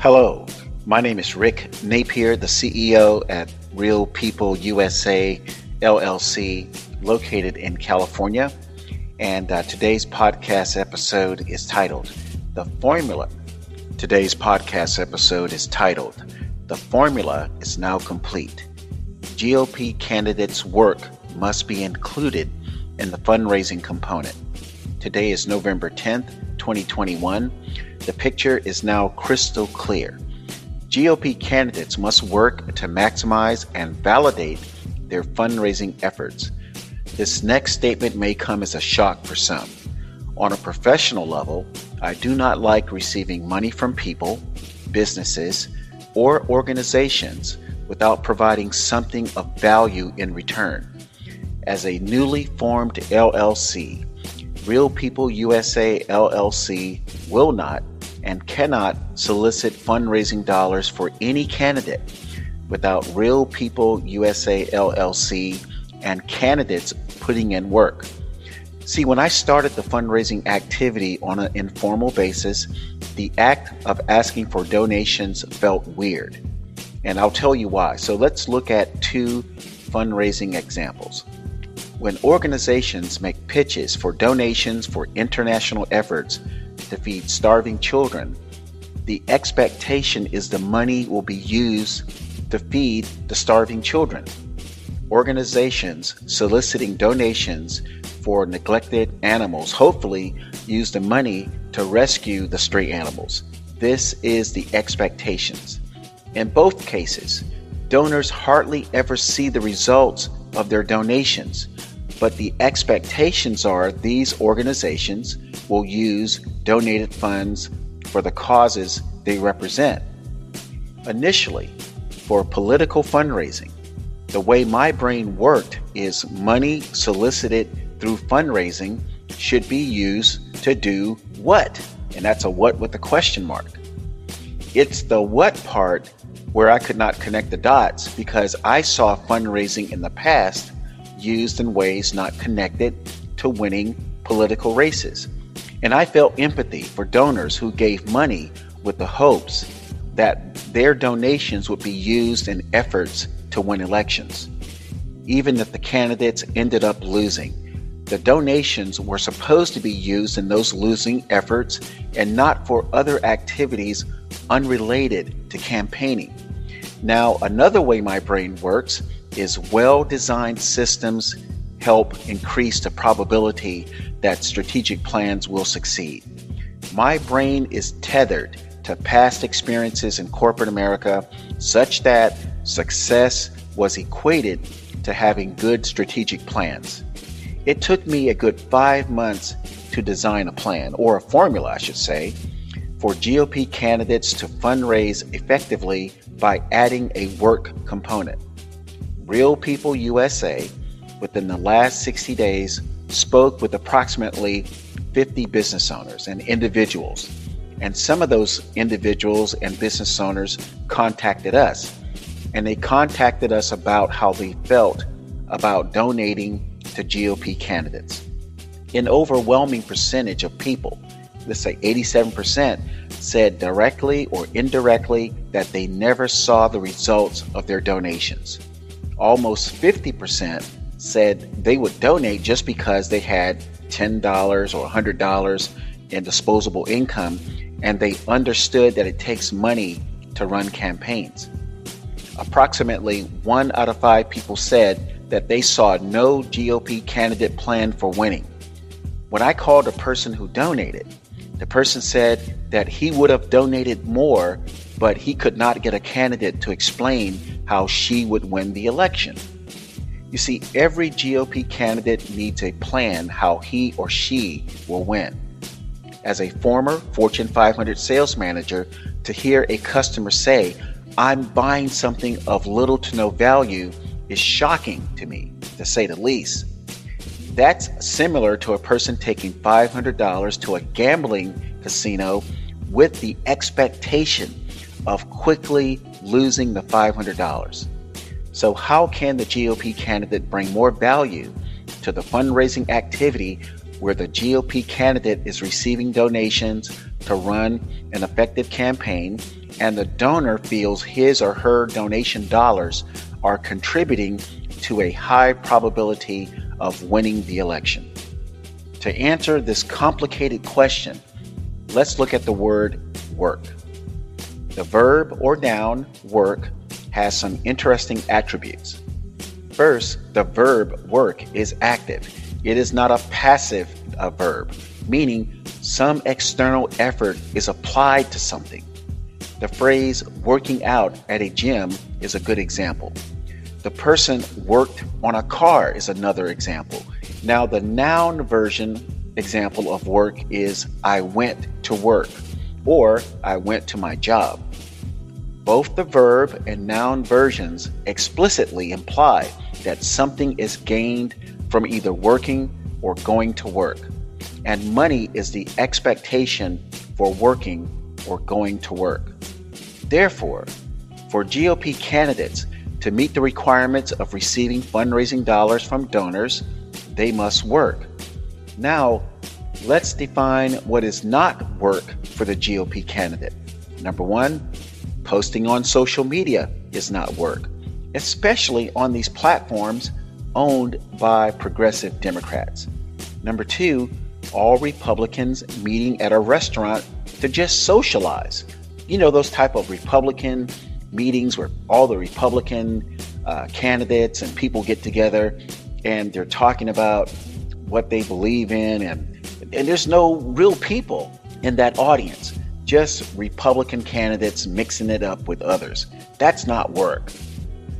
Hello, my name is Rick Napier, the CEO at Real People USA LLC, located in California. And uh, today's podcast episode is titled The Formula. Today's podcast episode is titled The Formula is Now Complete. GOP candidates' work must be included in the fundraising component. Today is November 10th, 2021. The picture is now crystal clear. GOP candidates must work to maximize and validate their fundraising efforts. This next statement may come as a shock for some. On a professional level, I do not like receiving money from people, businesses, or organizations without providing something of value in return. As a newly formed LLC, Real People USA LLC will not and cannot solicit fundraising dollars for any candidate without Real People USA LLC and candidates putting in work. See, when I started the fundraising activity on an informal basis, the act of asking for donations felt weird. And I'll tell you why. So let's look at two fundraising examples. When organizations make pitches for donations for international efforts to feed starving children, the expectation is the money will be used to feed the starving children. Organizations soliciting donations for neglected animals hopefully use the money to rescue the stray animals. This is the expectations. In both cases, donors hardly ever see the results of their donations, but the expectations are these organizations will use donated funds for the causes they represent. Initially, for political fundraising, the way my brain worked is money solicited through fundraising should be used to do what? And that's a what with a question mark. It's the what part where I could not connect the dots because I saw fundraising in the past used in ways not connected to winning political races. And I felt empathy for donors who gave money with the hopes that their donations would be used in efforts to win elections. Even if the candidates ended up losing, the donations were supposed to be used in those losing efforts and not for other activities unrelated to campaigning. Now, another way my brain works is well designed systems help increase the probability that strategic plans will succeed. My brain is tethered to past experiences in corporate America such that success was equated to having good strategic plans. It took me a good five months to design a plan, or a formula, I should say, for GOP candidates to fundraise effectively by adding a work component. Real People USA, within the last 60 days, spoke with approximately 50 business owners and individuals and some of those individuals and business owners contacted us. And they contacted us about how they felt about donating to GOP candidates. An overwhelming percentage of people, let's say 87%, said directly or indirectly that they never saw the results of their donations. Almost 50% said they would donate just because they had $10 or $100 in disposable income and they understood that it takes money to run campaigns. Approximately one out of five people said that they saw no GOP candidate plan for winning. When I called a person who donated, the person said that he would have donated more, but he could not get a candidate to explain how she would win the election. You see, every GOP candidate needs a plan how he or she will win as a former Fortune 500 sales manager to hear a customer say, I'm buying something of little to no value is shocking to me, to say the least. That's similar to a person taking $500 to a gambling casino with the expectation of quickly losing the $500. So, how can the GOP candidate bring more value to the fundraising activity where the GOP candidate is receiving donations to run an effective campaign, and the donor feels his or her donation dollars are contributing to a high probability of winning the election. To answer this complicated question, let's look at the word work. The verb or noun work has some interesting attributes. First, the verb work is active. It is not a passive a verb, meaning some external effort is applied to something. The phrase working out at a gym is a good example. The person worked on a car is another example. Now, the noun version example of work is I went to work or I went to my job. Both the verb and noun versions explicitly imply that something is gained from either working or going to work, and money is the expectation for working or going to work. Therefore, for GOP candidates, to meet the requirements of receiving fundraising dollars from donors, they must work. Now, let's define what is not work for the GOP candidate. Number one, posting on social media is not work, especially on these platforms owned by progressive Democrats. Number two, all Republicans meeting at a restaurant to just socialize. You know, those type of Republican meetings where all the Republican uh, candidates and people get together and they're talking about what they believe in, and and there's no real people in that audience, just Republican candidates mixing it up with others. That's not work.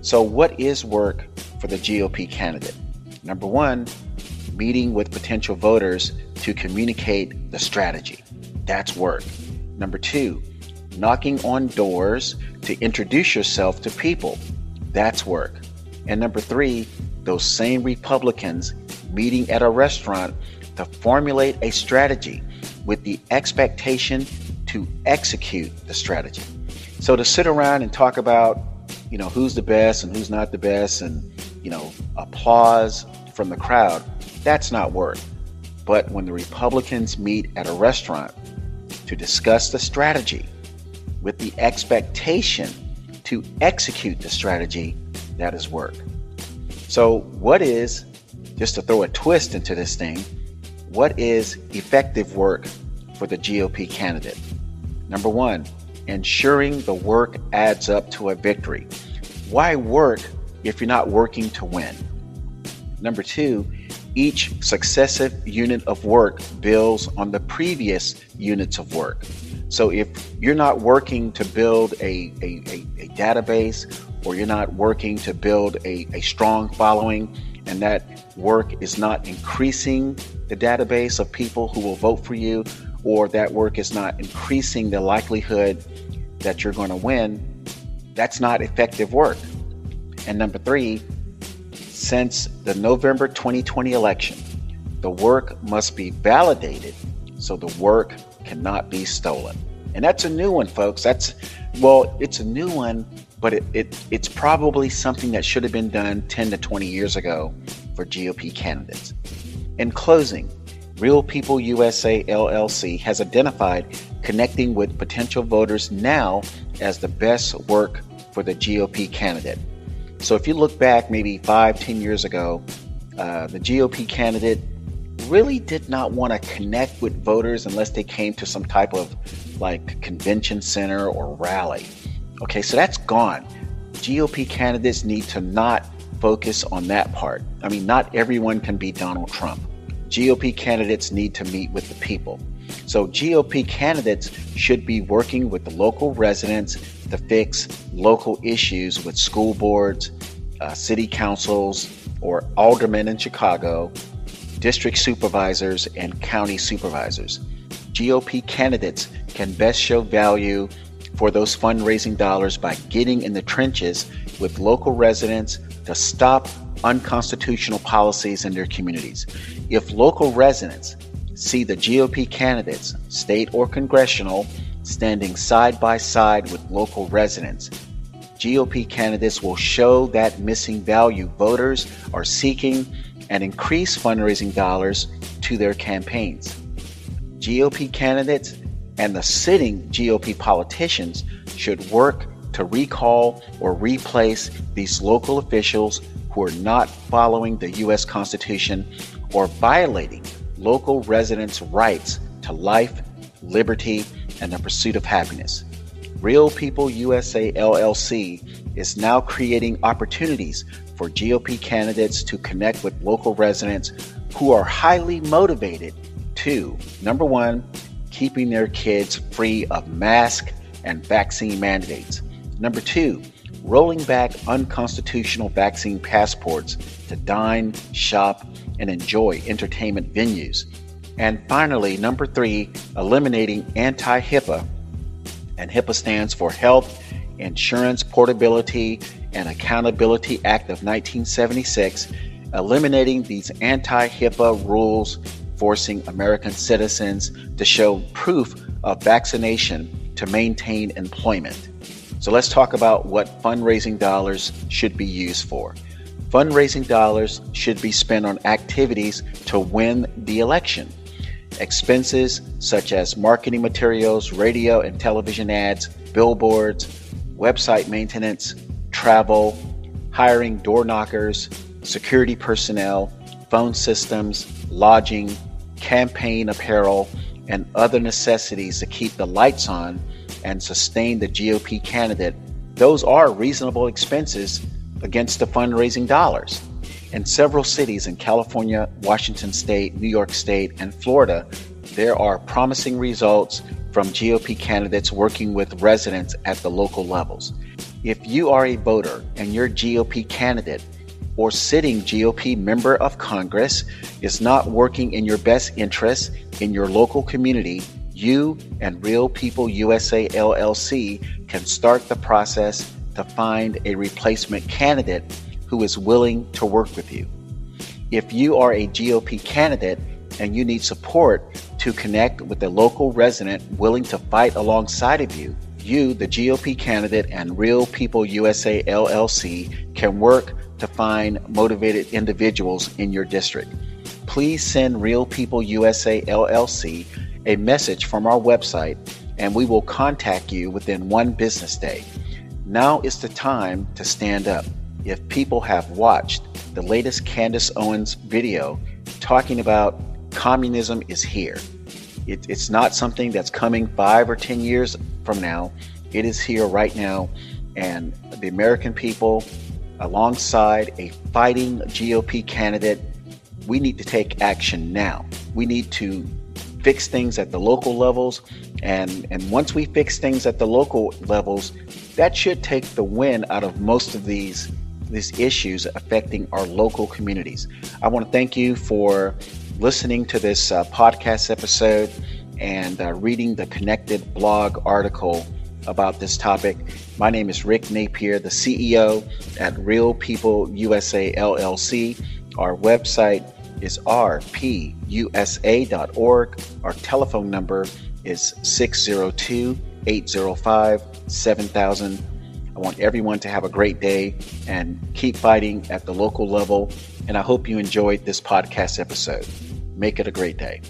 So, what is work for the GOP candidate? Number one, meeting with potential voters to communicate the strategy. That's work. Number two, knocking on doors to introduce yourself to people. That's work. And number three, those same Republicans meeting at a restaurant to formulate a strategy with the expectation to execute the strategy. So to sit around and talk about, you know, who's the best and who's not the best and, you know, applause from the crowd, that's not work. But when the Republicans meet at a restaurant to discuss the strategy with the expectation to execute the strategy, that is work. So, what is, just to throw a twist into this thing, what is effective work for the GOP candidate? Number one, ensuring the work adds up to a victory. Why work if you're not working to win? Number two, each successive unit of work builds on the previous units of work. So if you're not working to build a, a, a, a database or you're not working to build a, a strong following, and that work is not increasing the database of people who will vote for you, or that work is not increasing the likelihood that you're going to win, that's not effective work. And number three, since the November 2020 election, the work must be validated so the work cannot be stolen. And that's a new one, folks. That's, well, it's a new one, but it, it, it's probably something that should have been done 10 to 20 years ago for GOP candidates. In closing, Real People USA LLC has identified connecting with potential voters now as the best work for the GOP candidate. So if you look back maybe five, ten years ago, uh, the GOP candidate really did not want to connect with voters unless they came to some type of like convention center or rally. Okay, so that's gone. GOP candidates need to not focus on that part. I mean, not everyone can be Donald Trump. GOP candidates need to meet with the people. So, GOP candidates should be working with the local residents to fix local issues with school boards, uh, city councils, or aldermen in Chicago, district supervisors, and county supervisors. GOP candidates can best show value for those fundraising dollars by getting in the trenches with local residents to stop unconstitutional policies in their communities. If local residents see the GOP candidates, state or congressional, standing side by side with local residents. GOP candidates will show that missing value voters are seeking and increase fundraising dollars to their campaigns. GOP candidates and the sitting GOP politicians should work to recall or replace these local officials who are not following the U.S. Constitution or violating local residents' rights to life, liberty, and the pursuit of happiness. Real People USA LLC is now creating opportunities for GOP candidates to connect with local residents who are highly motivated to, number one, keeping their kids free of mask and vaccine mandates. Number two, rolling back unconstitutional vaccine passports to dine, shop, and enjoy entertainment venues. And finally, number three, eliminating anti HIPAA. And HIPAA stands for Health Insurance Portability and Accountability Act of 1976, eliminating these anti HIPAA rules forcing American citizens to show proof of vaccination to maintain employment. So let's talk about what fundraising dollars should be used for. Fundraising dollars should be spent on activities to win the election. Expenses such as marketing materials, radio and television ads, billboards, website maintenance, travel, hiring door knockers, security personnel, phone systems, lodging, campaign apparel, and other necessities to keep the lights on and sustain the GOP candidate, those are reasonable expenses against the fundraising dollars. In several cities in California, Washington State, New York State, and Florida, there are promising results from GOP candidates working with residents at the local levels. If you are a voter and your GOP candidate or sitting GOP member of Congress is not working in your best interest in your local community, you and Real People USA LLC can start the process to find a replacement candidate who is willing to work with you. If you are a GOP candidate and you need support to connect with a local resident willing to fight alongside of you, you, the GOP candidate, and Real People USA LLC can work to find motivated individuals in your district. Please send Real People USA LLC a message from our website and we will contact you within one business day. Now is the time to stand up. If people have watched the latest Candace Owens video talking about communism is here, it, it's not something that's coming five or ten years from now. It is here right now, and the American people alongside a fighting GOP candidate, we need to take action now. We need to fix things at the local levels and and once we fix things at the local levels that should take the win out of most of these these issues affecting our local communities i want to thank you for listening to this uh, podcast episode and uh, reading the connected blog article about this topic. My name is Rick Napier, the CEO at Real People USA LLC. Our website is rpusa.org. Our telephone number is 602 805 7000. I want everyone to have a great day and keep fighting at the local level. And I hope you enjoyed this podcast episode. Make it a great day.